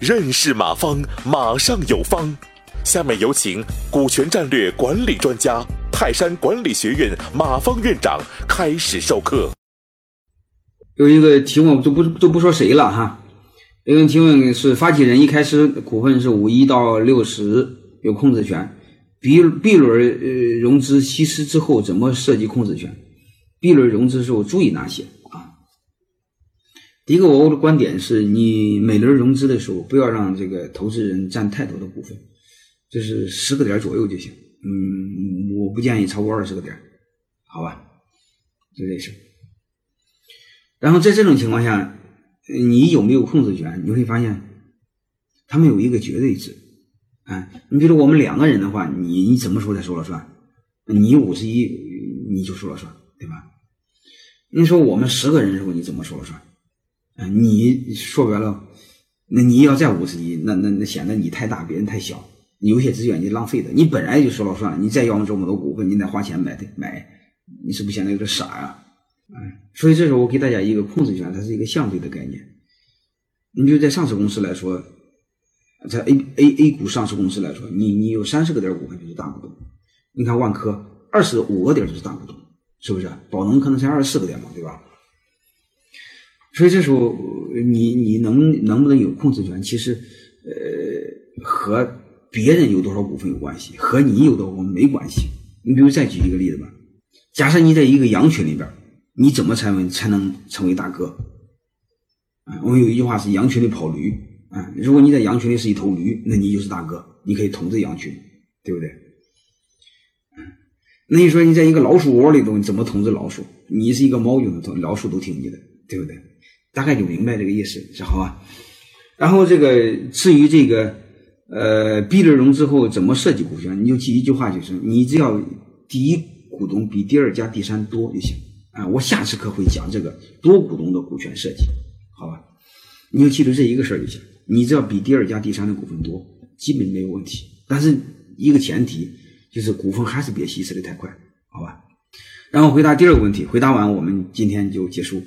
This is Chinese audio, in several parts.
认识马方，马上有方。下面有请股权战略管理专家、泰山管理学院马方院长开始授课。有一个提问，就不就不说谁了哈。有人提问是：发起人一开始股份是五一到六十，有控制权。B B 轮呃融资稀释之后，怎么设计控制权？B 轮融资时候注意哪些？第一个，我的观点是你每轮融资的时候，不要让这个投资人占太多的股份，就是十个点左右就行。嗯，我不建议超过二十个点，好吧？就这事。然后在这种情况下，你有没有控制权？你会发现，他们有一个绝对值。啊，你比如我们两个人的话，你你怎么说才说了算？你五十一，你就说了算，对吧？你说我们十个人的时候，你怎么说了算？你说白了，那你要再五十一，那那那显得你太大，别人太小，你有些资源你浪费的，你本来就说了算，你再要这么多股份，你得花钱买的买，你是不是显得有点傻呀？啊，所以这时候我给大家一个控制权，它是一个相对的概念。你比如在上市公司来说，在 A A A 股上市公司来说，你你有三十个点股份就是大股东，你看万科二十五个点就是大股东，是不是？宝能可能才二十四个点嘛，对吧？所以这时候，你你能能不能有控制权？其实，呃，和别人有多少股份有关系，和你有多少股份没关系。你比如再举一个例子吧，假设你在一个羊群里边，你怎么才能才能成为大哥？啊，我们有一句话是“羊群里跑驴”。啊，如果你在羊群里是一头驴，那你就是大哥，你可以统治羊群，对不对？那你说你在一个老鼠窝里头，你怎么统治老鼠？你是一个猫就能统，老鼠都听你的，对不对？大概就明白这个意思，是好吧？然后这个至于这个呃 B 轮融资后怎么设计股权，你就记一句话，就是你只要第一股东比第二加第三多就行啊。我下次课会讲这个多股东的股权设计，好吧？你就记住这一个事儿就行，你只要比第二加第三的股份多，基本没有问题。但是一个前提就是股份还是别稀释的太快，好吧？然后回答第二个问题，回答完我们今天就结束。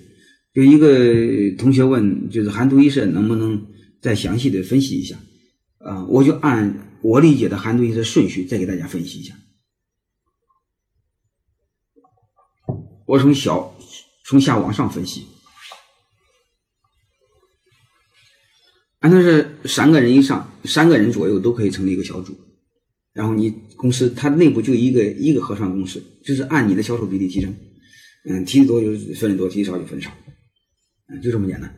有一个同学问，就是寒毒一色能不能再详细的分析一下？啊，我就按我理解的寒毒一色顺序再给大家分析一下。我从小从下往上分析，按照是三个人以上，三个人左右都可以成立一个小组，然后你公司它内部就一个一个核算公式，就是按你的销售比例提成，嗯，提的多就分的多，提的少就分少。就这么简单，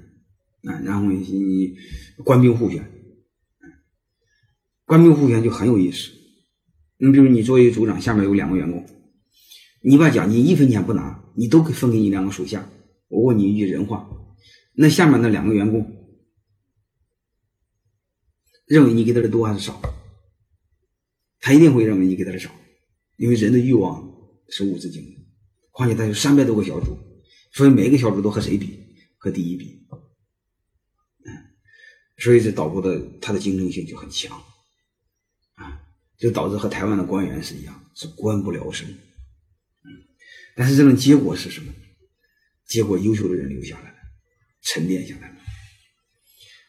啊，然后你官兵互选，官兵互选就很有意思。你比如你作为组长，下面有两个员工，你把奖金一分钱不拿，你都给分给你两个属下。我问你一句人话，那下面那两个员工认为你给他的多还是少？他一定会认为你给他的少，因为人的欲望是无止境的，况且他有三百多个小组，所以每个小组都和谁比？和第一比，嗯，所以这导致的它的竞争性就很强，啊，就导致和台湾的官员是一样，是官不聊生，嗯，但是这种结果是什么？结果优秀的人留下来了，沉淀下来了。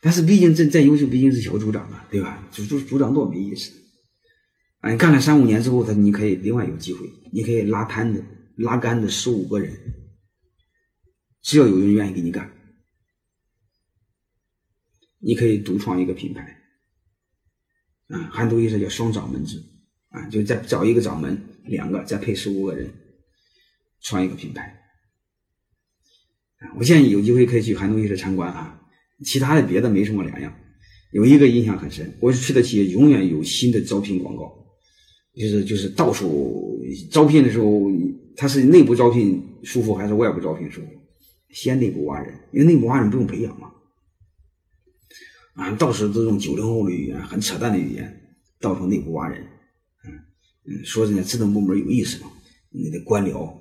但是毕竟这再优秀，毕竟是小组长啊，对吧？组组组长多没意思，啊，你干了三五年之后，他你可以另外有机会，你可以拉摊子，拉杆子十五个人。只要有人愿意给你干，你可以独创一个品牌，啊，韩都衣舍叫双掌门制，啊，就再找一个掌门，两个再配十五个人，创一个品牌。啊，我建议有机会可以去韩都衣舍参观啊，其他的别的没什么两样。有一个印象很深，我去的企业永远有新的招聘广告，就是就是到处招聘的时候，他是内部招聘舒服还是外部招聘舒服？先内部挖人，因为内部挖人不用培养嘛。啊，到时都用九零后的语言，很扯淡的语言，到时候内部挖人。嗯嗯，说人家职能部门有意思嘛，你的官僚，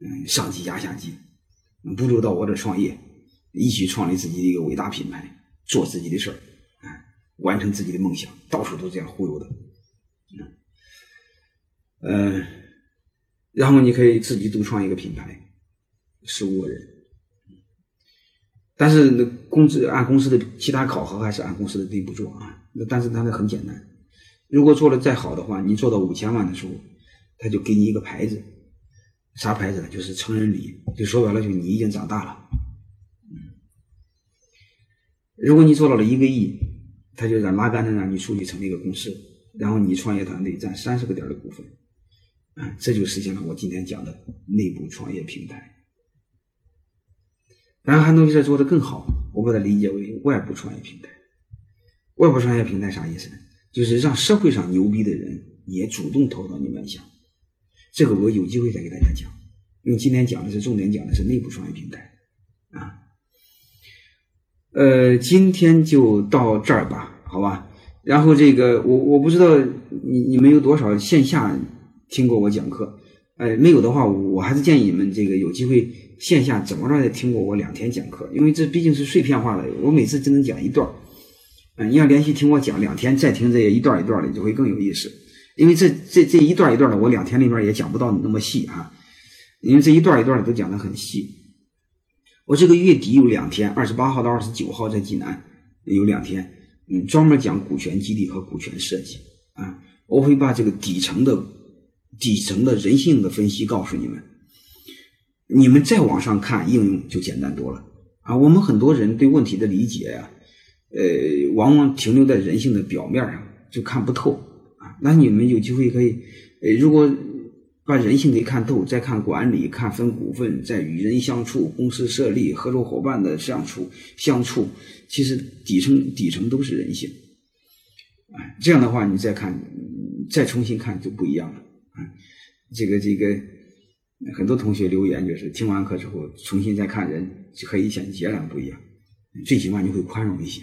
嗯，上级压下级，不如到我这创业，一起创立自己的一个伟大品牌，做自己的事儿，啊，完成自己的梦想，到处都这样忽悠的。嗯，呃，然后你可以自己独创一个品牌，十五个人。但是那工资按公司的其他考核还是按公司的内部做啊。那但是它那很简单，如果做的再好的话，你做到五千万的时候，他就给你一个牌子，啥牌子呢？就是成人礼，就说白了，就你已经长大了。嗯，如果你做到了一个亿，他就让拉杆子让你出去成立一个公司，然后你创业团队占三十个点的股份，啊，这就实现了我今天讲的内部创业平台。然后还能再做的更好，我把它理解为外部创业平台。外部创业平台啥意思呢？就是让社会上牛逼的人也主动投到你门下。这个我有机会再给大家讲，因为今天讲的是重点讲的是内部创业平台啊。呃，今天就到这儿吧，好吧。然后这个我我不知道你你们有多少线下听过我讲课，呃，没有的话，我还是建议你们这个有机会线下怎么着也听过我两天讲课，因为这毕竟是碎片化的，我每次只能讲一段儿嗯，你要连续听我讲两天，再听这一段一段的，就会更有意思。因为这这这一段一段的，我两天里面也讲不到你那么细啊。因为这一段一段的都讲的很细。我这个月底有两天，二十八号到二十九号在济南有两天，嗯，专门讲股权激励和股权设计啊。我会把这个底层的底层的人性的分析告诉你们，你们再往上看应用就简单多了啊。我们很多人对问题的理解呀。呃，往往停留在人性的表面上，就看不透啊。那你们有机会可以，呃，如果把人性给看透，再看管理，看分股份，再与人相处，公司设立，合作伙伴的相处相处，其实底层底层都是人性。啊，这样的话，你再看，再重新看就不一样了。这个这个，很多同学留言就是听完课之后重新再看人，就和以前截然不一样，最起码你会宽容一些。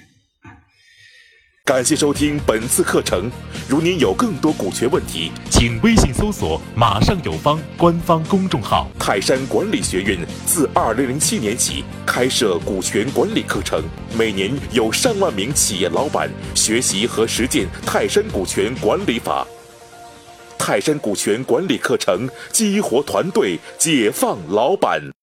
感谢收听本次课程。如您有更多股权问题，请微信搜索“马上有方”官方公众号。泰山管理学院自二零零七年起开设股权管理课程，每年有上万名企业老板学习和实践泰山股权管理法。泰山股权管理课程激活团队，解放老板。